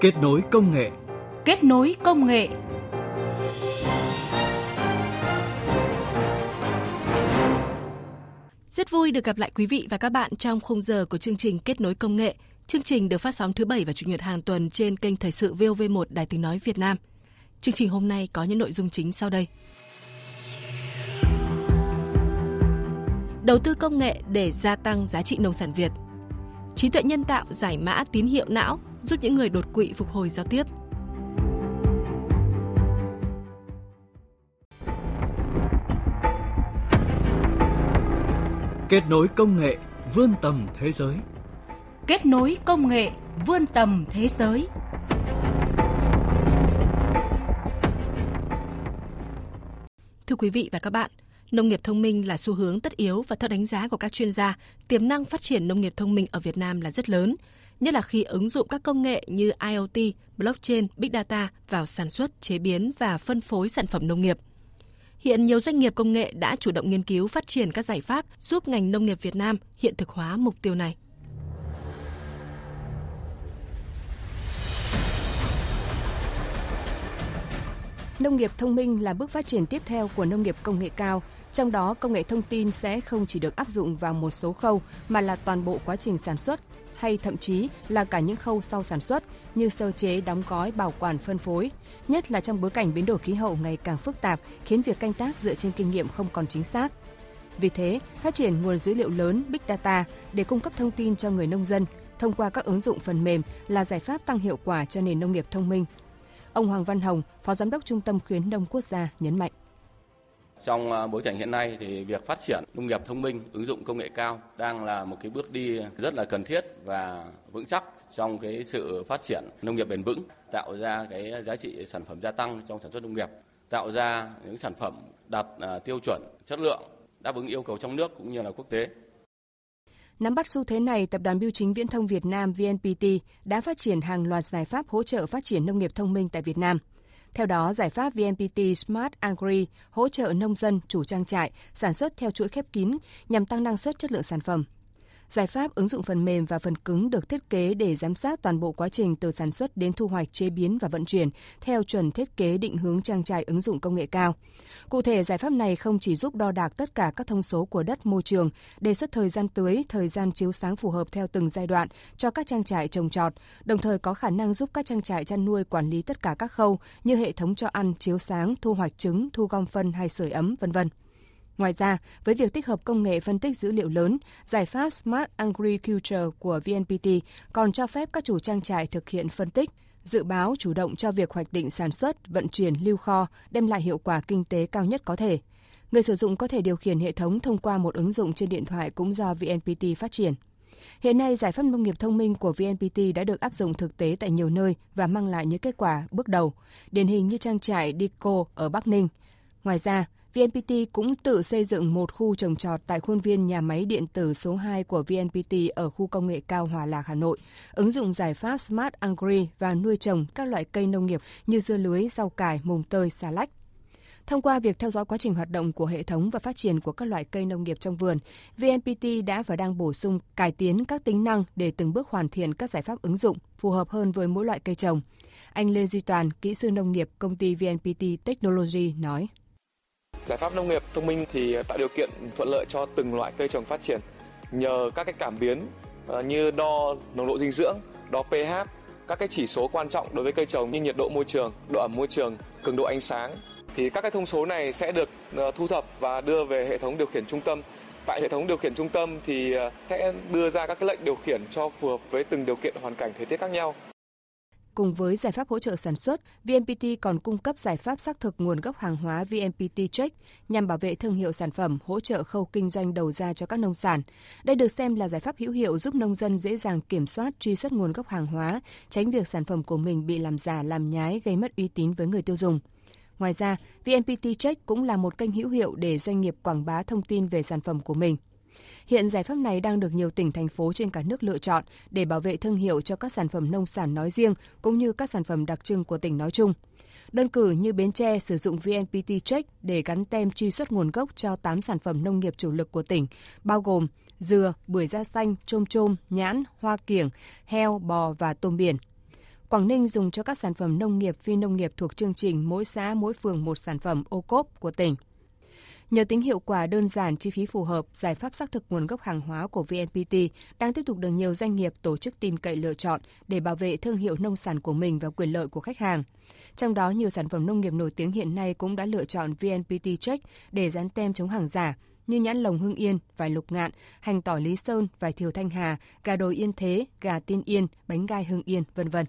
Kết nối công nghệ. Kết nối công nghệ. Rất vui được gặp lại quý vị và các bạn trong khung giờ của chương trình Kết nối công nghệ. Chương trình được phát sóng thứ bảy và chủ nhật hàng tuần trên kênh Thời sự VOV1 Đài Tiếng nói Việt Nam. Chương trình hôm nay có những nội dung chính sau đây. Đầu tư công nghệ để gia tăng giá trị nông sản Việt. Trí tuệ nhân tạo giải mã tín hiệu não giúp những người đột quỵ phục hồi giao tiếp. Kết nối công nghệ vươn tầm thế giới. Kết nối công nghệ vươn tầm thế giới. Thưa quý vị và các bạn, nông nghiệp thông minh là xu hướng tất yếu và theo đánh giá của các chuyên gia, tiềm năng phát triển nông nghiệp thông minh ở Việt Nam là rất lớn nhất là khi ứng dụng các công nghệ như IoT, blockchain, big data vào sản xuất, chế biến và phân phối sản phẩm nông nghiệp. Hiện nhiều doanh nghiệp công nghệ đã chủ động nghiên cứu phát triển các giải pháp giúp ngành nông nghiệp Việt Nam hiện thực hóa mục tiêu này. Nông nghiệp thông minh là bước phát triển tiếp theo của nông nghiệp công nghệ cao, trong đó công nghệ thông tin sẽ không chỉ được áp dụng vào một số khâu mà là toàn bộ quá trình sản xuất, hay thậm chí là cả những khâu sau sản xuất như sơ chế, đóng gói, bảo quản, phân phối, nhất là trong bối cảnh biến đổi khí hậu ngày càng phức tạp khiến việc canh tác dựa trên kinh nghiệm không còn chính xác. Vì thế, phát triển nguồn dữ liệu lớn Big Data để cung cấp thông tin cho người nông dân thông qua các ứng dụng phần mềm là giải pháp tăng hiệu quả cho nền nông nghiệp thông minh. Ông Hoàng Văn Hồng, Phó Giám đốc Trung tâm Khuyến nông Quốc gia nhấn mạnh. Trong ờ, bối cảnh hiện nay thì việc phát triển nông nghiệp thông minh, ứng dụng công nghệ cao đang là một cái bước đi rất là cần thiết và vững chắc trong cái sự phát triển nông nghiệp bền vững, tạo ra cái giá trị sản phẩm gia tăng trong sản xuất nông nghiệp, tạo ra những sản phẩm đạt ờ, tiêu chuẩn chất lượng đáp ứng yêu cầu trong nước cũng như là quốc tế. Nắm bắt xu thế này, Tập đoàn Biêu chính Viễn thông Việt Nam VNPT đã phát triển hàng loạt giải pháp hỗ trợ phát triển nông nghiệp thông minh tại Việt Nam – theo đó, giải pháp VNPT Smart Agri hỗ trợ nông dân chủ trang trại sản xuất theo chuỗi khép kín nhằm tăng năng suất chất lượng sản phẩm. Giải pháp ứng dụng phần mềm và phần cứng được thiết kế để giám sát toàn bộ quá trình từ sản xuất đến thu hoạch, chế biến và vận chuyển theo chuẩn thiết kế định hướng trang trại ứng dụng công nghệ cao. Cụ thể, giải pháp này không chỉ giúp đo đạc tất cả các thông số của đất môi trường, đề xuất thời gian tưới, thời gian chiếu sáng phù hợp theo từng giai đoạn cho các trang trại trồng trọt, đồng thời có khả năng giúp các trang trại chăn nuôi quản lý tất cả các khâu như hệ thống cho ăn, chiếu sáng, thu hoạch trứng, thu gom phân hay sưởi ấm, vân vân. Ngoài ra, với việc tích hợp công nghệ phân tích dữ liệu lớn, giải pháp Smart Agriculture của VNPT còn cho phép các chủ trang trại thực hiện phân tích, dự báo chủ động cho việc hoạch định sản xuất, vận chuyển, lưu kho, đem lại hiệu quả kinh tế cao nhất có thể. Người sử dụng có thể điều khiển hệ thống thông qua một ứng dụng trên điện thoại cũng do VNPT phát triển. Hiện nay, giải pháp nông nghiệp thông minh của VNPT đã được áp dụng thực tế tại nhiều nơi và mang lại những kết quả bước đầu, điển hình như trang trại Dico ở Bắc Ninh. Ngoài ra, VNPT cũng tự xây dựng một khu trồng trọt tại khuôn viên nhà máy điện tử số 2 của VNPT ở khu công nghệ cao Hòa Lạc, Hà Nội, ứng dụng giải pháp Smart Agri và nuôi trồng các loại cây nông nghiệp như dưa lưới, rau cải, mùng tơi, xà lách. Thông qua việc theo dõi quá trình hoạt động của hệ thống và phát triển của các loại cây nông nghiệp trong vườn, VNPT đã và đang bổ sung, cải tiến các tính năng để từng bước hoàn thiện các giải pháp ứng dụng phù hợp hơn với mỗi loại cây trồng. Anh Lê Duy Toàn, kỹ sư nông nghiệp công ty VNPT Technology nói. Giải pháp nông nghiệp thông minh thì ờ, tạo điều kiện thuận lợi cho từng loại cây trồng phát triển nhờ các cái cảm biến ờ, như đo nồng độ dinh dưỡng, đo pH, các cái chỉ số quan trọng đối với cây trồng như nhiệt độ môi trường, độ ẩm môi trường, cường độ ánh sáng thì các cái thông số này sẽ được ờ, thu thập và đưa về hệ thống điều khiển trung tâm. Tại hệ thống điều khiển trung tâm thì sẽ đưa ra các cái lệnh điều khiển cho phù hợp với từng điều kiện hoàn cảnh thời tiết khác nhau. Cùng với giải pháp hỗ trợ sản xuất, VNPT còn cung cấp giải pháp xác thực nguồn gốc hàng hóa VNPT Check nhằm bảo vệ thương hiệu sản phẩm, hỗ trợ khâu kinh doanh đầu ra cho các nông sản. Đây được xem là giải pháp hữu hiệu giúp nông dân dễ dàng kiểm soát, truy xuất nguồn gốc hàng hóa, tránh việc sản phẩm của mình bị làm giả, làm nhái gây mất uy tín với người tiêu dùng. Ngoài ra, VNPT Check cũng là một kênh hữu hiệu để doanh nghiệp quảng bá thông tin về sản phẩm của mình. Hiện giải pháp này đang được nhiều tỉnh thành phố trên cả nước lựa chọn để bảo vệ thương hiệu cho các sản phẩm nông sản nói riêng cũng như các sản phẩm đặc trưng của tỉnh nói chung. Đơn cử như Bến Tre sử dụng VNPT Check để gắn tem truy xuất nguồn gốc cho 8 sản phẩm nông nghiệp chủ lực của tỉnh, bao gồm dừa, bưởi da xanh, trôm trôm, nhãn, hoa kiểng, heo, bò và tôm biển. Quảng Ninh dùng cho các sản phẩm nông nghiệp phi nông nghiệp thuộc chương trình mỗi xã mỗi phường một sản phẩm ô cốp của tỉnh. Nhờ tính hiệu quả đơn giản, chi phí phù hợp, giải pháp xác thực nguồn gốc hàng hóa của VNPT đang tiếp tục được nhiều doanh nghiệp tổ chức tin cậy lựa chọn để bảo vệ thương hiệu nông sản của mình và quyền lợi của khách hàng. Trong đó, nhiều sản phẩm nông nghiệp nổi tiếng hiện nay cũng đã lựa chọn VNPT Check để dán tem chống hàng giả như nhãn lồng Hưng Yên, vải lục ngạn, hành tỏi Lý Sơn, vải thiều Thanh Hà, gà đồi Yên Thế, gà Tiên Yên, bánh gai Hưng Yên, vân vân.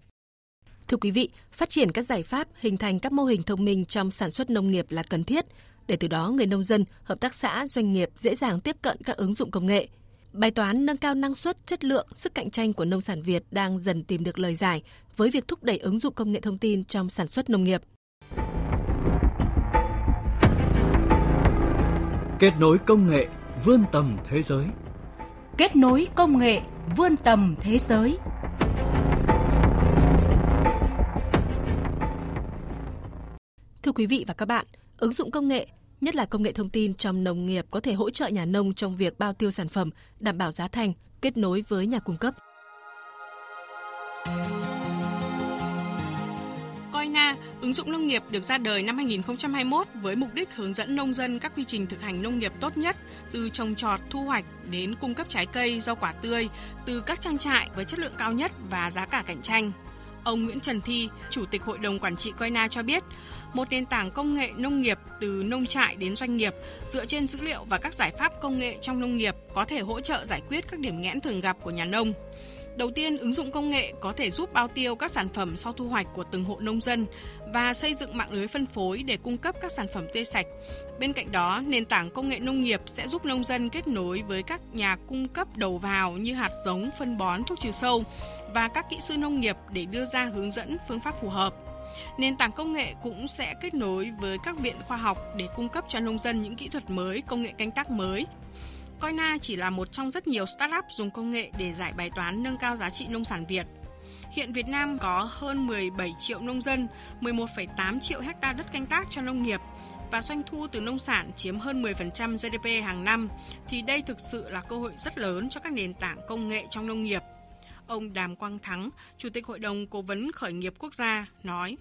Thưa quý vị, phát triển các giải pháp hình thành các mô hình thông minh trong sản xuất nông nghiệp là cần thiết để từ đó người nông dân, hợp tác xã, doanh nghiệp dễ dàng tiếp cận các ứng dụng công nghệ. Bài toán nâng cao năng suất, chất lượng, sức cạnh tranh của nông sản Việt đang dần tìm được lời giải với việc thúc đẩy ứng dụng công nghệ thông tin trong sản xuất nông nghiệp. Kết nối công nghệ vươn tầm thế giới. Kết nối công nghệ vươn tầm thế giới. Thưa quý vị và các bạn, ứng dụng công nghệ, nhất là công nghệ thông tin trong nông nghiệp có thể hỗ trợ nhà nông trong việc bao tiêu sản phẩm, đảm bảo giá thành, kết nối với nhà cung cấp. Coina, ứng dụng nông nghiệp được ra đời năm 2021 với mục đích hướng dẫn nông dân các quy trình thực hành nông nghiệp tốt nhất từ trồng trọt, thu hoạch đến cung cấp trái cây, rau quả tươi từ các trang trại với chất lượng cao nhất và giá cả cạnh tranh. Ông Nguyễn Trần Thi, Chủ tịch Hội đồng Quản trị Coina cho biết, một nền tảng công nghệ nông nghiệp từ nông trại đến doanh nghiệp dựa trên dữ liệu và các giải pháp công nghệ trong nông nghiệp có thể hỗ trợ giải quyết các điểm nghẽn thường gặp của nhà nông. Đầu tiên, ứng dụng công nghệ có thể giúp bao tiêu các sản phẩm sau thu hoạch của từng hộ nông dân và xây dựng mạng lưới phân phối để cung cấp các sản phẩm tươi sạch. Bên cạnh đó, nền tảng công nghệ nông nghiệp sẽ giúp nông dân kết nối với các nhà cung cấp đầu vào như hạt giống, phân bón, thuốc trừ sâu và các kỹ sư nông nghiệp để đưa ra hướng dẫn phương pháp phù hợp. Nền tảng công nghệ cũng sẽ kết nối với các viện khoa học để cung cấp cho nông dân những kỹ thuật mới, công nghệ canh tác mới. Coina chỉ là một trong rất nhiều startup dùng công nghệ để giải bài toán nâng cao giá trị nông sản Việt. Hiện Việt Nam có hơn 17 triệu nông dân, 11,8 triệu hecta đất canh tác cho nông nghiệp và doanh thu từ nông sản chiếm hơn 10% GDP hàng năm, thì đây thực sự là cơ hội rất lớn cho các nền tảng công nghệ trong nông nghiệp. Ông Đàm Quang Thắng, Chủ tịch Hội đồng Cố vấn Khởi nghiệp Quốc gia, nói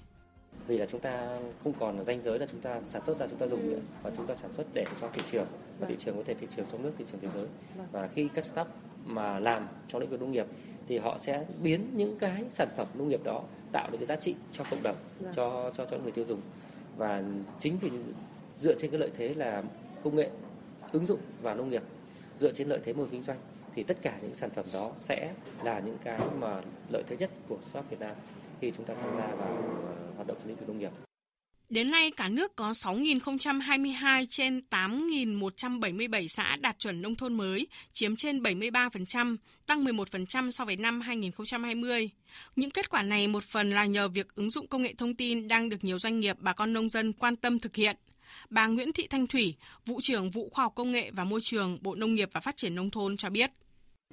vì là chúng ta không còn danh giới là chúng ta sản xuất ra chúng ta dùng nữa. Và chúng ta sản xuất để cho thị trường và thị trường có thể thị trường trong nước thị trường thế giới. Và khi các startup mà làm trong lĩnh vực nông nghiệp thì họ sẽ biến những cái sản phẩm nông nghiệp đó tạo được cái giá trị cho cộng đồng cho cho cho người tiêu dùng. Và chính vì dựa trên cái lợi thế là công nghệ ứng dụng vào nông nghiệp dựa trên lợi thế môi kinh doanh thì tất cả những sản phẩm đó sẽ là những cái mà lợi thế nhất của startup Việt Nam khi chúng ta tham gia vào ờ, hoạt động trong lĩnh vực nông nghiệp. Đến nay, cả nước có 6.022 trên 8.177 xã đạt chuẩn nông thôn mới, chiếm trên 73%, tăng 11% so với năm 2020. Những kết quả này một phần là nhờ việc ứng dụng công nghệ thông tin đang được nhiều doanh nghiệp bà con nông dân quan tâm thực hiện. Bà Nguyễn Thị Thanh Thủy, Vụ trưởng Vụ Khoa học Công nghệ và Môi trường, Bộ Nông nghiệp và Phát triển Nông thôn cho biết.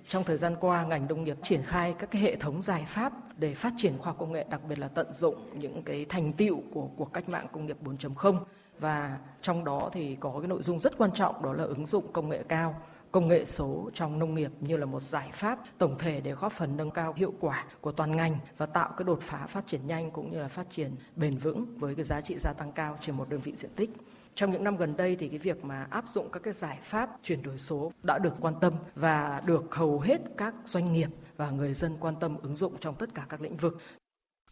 Trong thời gian qua, ngành nông nghiệp triển khai các cái hệ thống giải pháp để phát triển khoa học công nghệ, đặc biệt là tận dụng những cái thành tiệu của cuộc cách mạng công nghiệp 4.0 và trong đó thì có cái nội dung rất quan trọng đó là ứng dụng công nghệ cao công nghệ số trong nông nghiệp như là một giải pháp tổng thể để góp phần nâng cao hiệu quả của toàn ngành và tạo cái đột phá phát triển nhanh cũng như là phát triển bền vững với cái giá trị gia tăng cao trên một đơn vị diện tích. Trong những năm gần đây thì cái việc mà áp dụng các cái giải pháp chuyển đổi số đã được quan tâm và được hầu hết các doanh nghiệp và người dân quan tâm ứng dụng trong tất cả các lĩnh vực.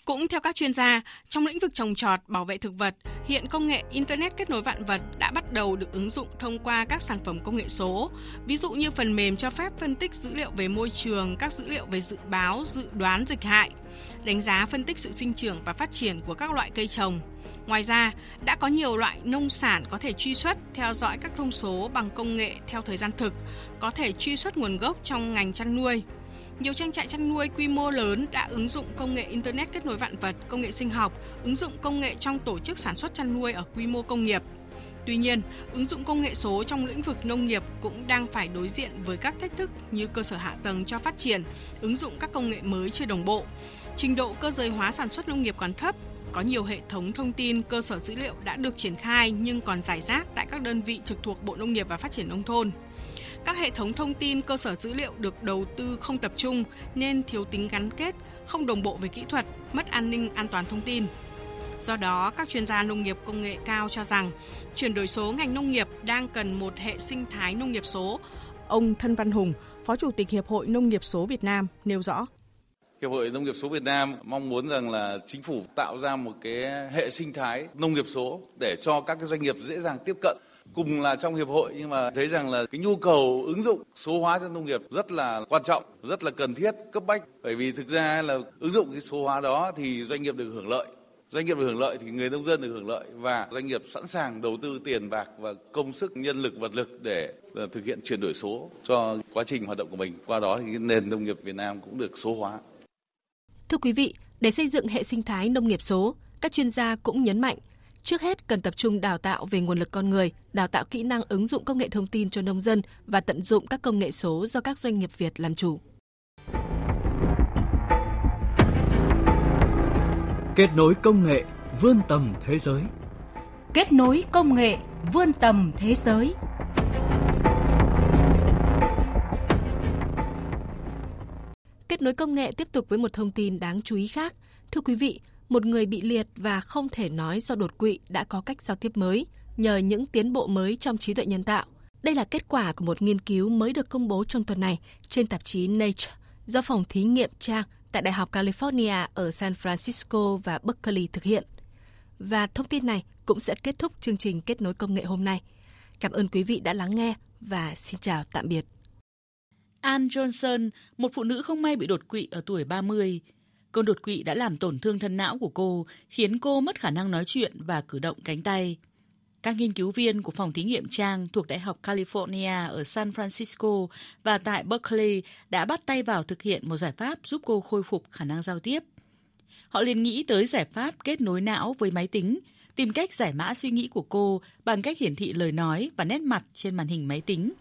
Cũng theo các chuyên gia, trong lĩnh vực trồng trọt, bảo vệ thực vật, hiện công nghệ Internet kết nối vạn vật đã bắt đầu được ứng dụng thông qua các sản phẩm công nghệ số. Ví dụ như phần mềm cho phép phân tích dữ liệu về môi trường, các dữ liệu về dự báo, dự đoán dịch hại, đánh giá phân tích sự sinh trưởng và phát triển của các loại cây trồng. Ngoài ra, đã có nhiều loại nông sản có thể truy xuất, theo dõi các thông số bằng công nghệ theo thời gian thực, có thể truy xuất nguồn gốc trong ngành chăn nuôi. Nhiều trang trại chăn nuôi quy mô lớn đã ứng dụng công nghệ Internet kết nối vạn vật, công nghệ sinh học, ứng dụng công nghệ trong tổ chức sản xuất chăn nuôi ở quy mô công nghiệp. Tuy nhiên, ứng dụng công nghệ số trong lĩnh vực nông nghiệp cũng đang phải đối diện với các thách thức như cơ sở hạ tầng cho phát triển, ứng dụng các công nghệ mới chưa đồng bộ. Trình độ cơ giới hóa sản xuất nông nghiệp còn thấp, có nhiều hệ thống thông tin, cơ sở dữ liệu đã được triển khai nhưng còn giải rác tại các đơn vị trực thuộc Bộ Nông nghiệp và Phát triển Nông thôn. Các hệ thống thông tin cơ sở dữ liệu được đầu tư không tập trung nên thiếu tính gắn kết, không đồng bộ về kỹ thuật, mất an ninh an toàn thông tin. Do đó, các chuyên gia nông nghiệp công nghệ cao cho rằng chuyển đổi số ngành nông nghiệp đang cần một hệ sinh thái nông nghiệp số. Ông Thân Văn Hùng, Phó Chủ tịch Hiệp hội Nông nghiệp số Việt Nam nêu rõ. Hiệp hội Nông nghiệp số Việt Nam mong muốn rằng là chính phủ tạo ra một cái hệ sinh thái nông nghiệp số để cho các cái doanh nghiệp dễ dàng tiếp cận cùng là trong hiệp hội nhưng mà thấy rằng là cái nhu cầu ứng dụng số hóa trong nông nghiệp rất là quan trọng, rất là cần thiết, cấp bách. Bởi vì thực ra là ứng dụng cái số hóa đó thì doanh nghiệp được hưởng lợi. Doanh nghiệp được hưởng lợi thì người nông dân được hưởng lợi và doanh nghiệp sẵn sàng đầu tư tiền bạc và công sức nhân lực vật lực để ờ, thực hiện chuyển đổi số cho quá trình hoạt động của mình. Qua đó thì nền nông nghiệp Việt Nam cũng được số hóa. Thưa quý vị, để xây dựng hệ sinh thái nông nghiệp số, các chuyên gia cũng nhấn mạnh Trước hết cần tập trung đào tạo về nguồn lực con người, đào tạo kỹ năng ứng dụng công nghệ thông tin cho nông dân và tận dụng các công nghệ số do các doanh nghiệp Việt làm chủ. Kết nối công nghệ vươn tầm thế giới. Kết nối công nghệ vươn tầm thế giới. Kết nối công nghệ tiếp tục với một thông tin đáng chú ý khác. Thưa quý vị, một người bị liệt và không thể nói do đột quỵ đã có cách giao tiếp mới nhờ những tiến bộ mới trong trí tuệ nhân tạo. Đây là kết quả của một nghiên cứu mới được công bố trong tuần này trên tạp chí Nature do phòng thí nghiệm Trang tại Đại học California ở San Francisco và Berkeley thực hiện. Và thông tin này cũng sẽ kết thúc chương trình kết nối công nghệ hôm nay. Cảm ơn quý vị đã lắng nghe và xin chào tạm biệt. Ann Johnson, một phụ nữ không may bị đột quỵ ở tuổi 30. Cơn đột quỵ đã làm tổn thương thân não của cô, khiến cô mất khả năng nói chuyện và cử động cánh tay. Các nghiên cứu viên của phòng thí nghiệm Trang thuộc Đại học California ở San Francisco và tại Berkeley đã bắt tay vào thực hiện một giải pháp giúp cô khôi phục khả năng giao tiếp. Họ liền nghĩ tới giải pháp kết nối não với máy tính, tìm cách giải mã suy nghĩ của cô bằng cách hiển thị lời nói và nét mặt trên màn hình máy tính.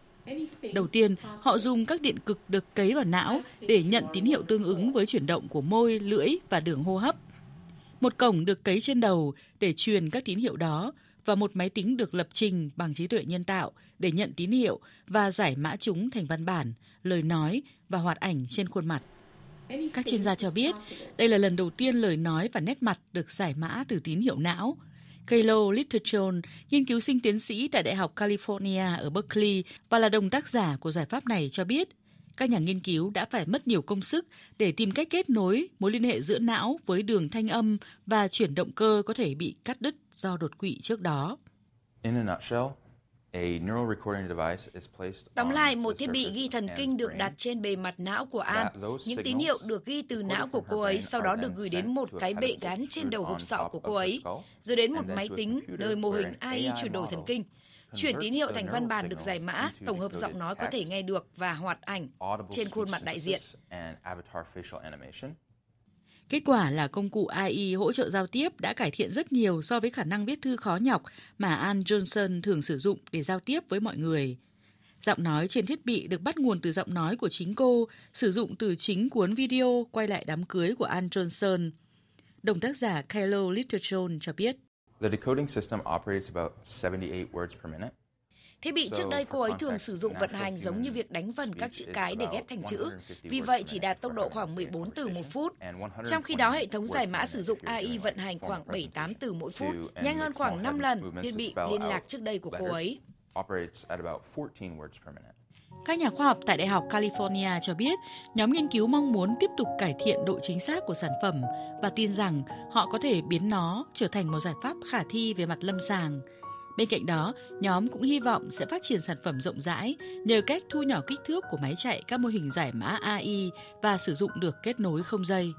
Đầu tiên, họ dùng các điện cực được cấy vào não để nhận tín hiệu tương ứng với chuyển động của môi, lưỡi và đường hô hấp. Một cổng được cấy trên đầu để truyền các tín hiệu đó và một máy tính được lập trình bằng trí tuệ nhân tạo để nhận tín hiệu và giải mã chúng thành văn bản, lời nói và hoạt ảnh trên khuôn mặt. Các chuyên gia cho biết đây là lần đầu tiên lời nói và nét mặt được giải mã từ tín hiệu não. Kaylo Littlechon, nghiên cứu sinh tiến sĩ tại Đại học California ở Berkeley và là đồng tác giả của giải pháp này cho biết, các nhà nghiên cứu đã phải mất nhiều công sức để tìm cách kết nối mối liên hệ giữa não với đường thanh âm và chuyển động cơ có thể bị cắt đứt do đột quỵ trước đó. In a nutshell, Tóm lại, một thiết bị ghi thần kinh được đặt trên bề mặt não của An. Những tín hiệu được ghi từ não của cô ấy sau đó được gửi đến một cái bệ gắn trên đầu hộp sọ của cô ấy, rồi đến một máy tính nơi mô hình AI chuyển đổi thần kinh. Chuyển tín hiệu thành văn bản được giải mã, tổng hợp giọng nói có thể nghe được và hoạt ảnh trên khuôn mặt đại diện. Kết quả là công cụ AI hỗ trợ giao tiếp đã cải thiện rất nhiều so với khả năng viết thư khó nhọc mà Ann Johnson thường sử dụng để giao tiếp với mọi người. Giọng nói trên thiết bị được bắt nguồn từ giọng nói của chính cô, sử dụng từ chính cuốn video quay lại đám cưới của Ann Johnson. Đồng tác giả Kylo Littlejohn cho biết. The decoding system operates about 78 words per minute. Thiết bị trước đây cô ấy thường sử dụng vận hành giống như việc đánh vần các chữ cái để ghép thành chữ, vì vậy chỉ đạt tốc độ khoảng 14 từ một phút. Trong khi đó, hệ thống giải mã sử dụng AI vận hành khoảng 7-8 từ mỗi phút, nhanh hơn khoảng 5 lần thiết bị liên lạc trước đây của cô ấy. Các nhà khoa học tại Đại học California cho biết nhóm nghiên cứu mong muốn tiếp tục cải thiện độ chính xác của sản phẩm và tin rằng họ có thể biến nó trở thành một giải pháp khả thi về mặt lâm sàng. Bên cạnh đó, nhóm cũng hy vọng sẽ phát triển sản phẩm rộng rãi nhờ cách thu nhỏ kích thước của máy chạy các mô hình giải mã AI và sử dụng được kết nối không dây.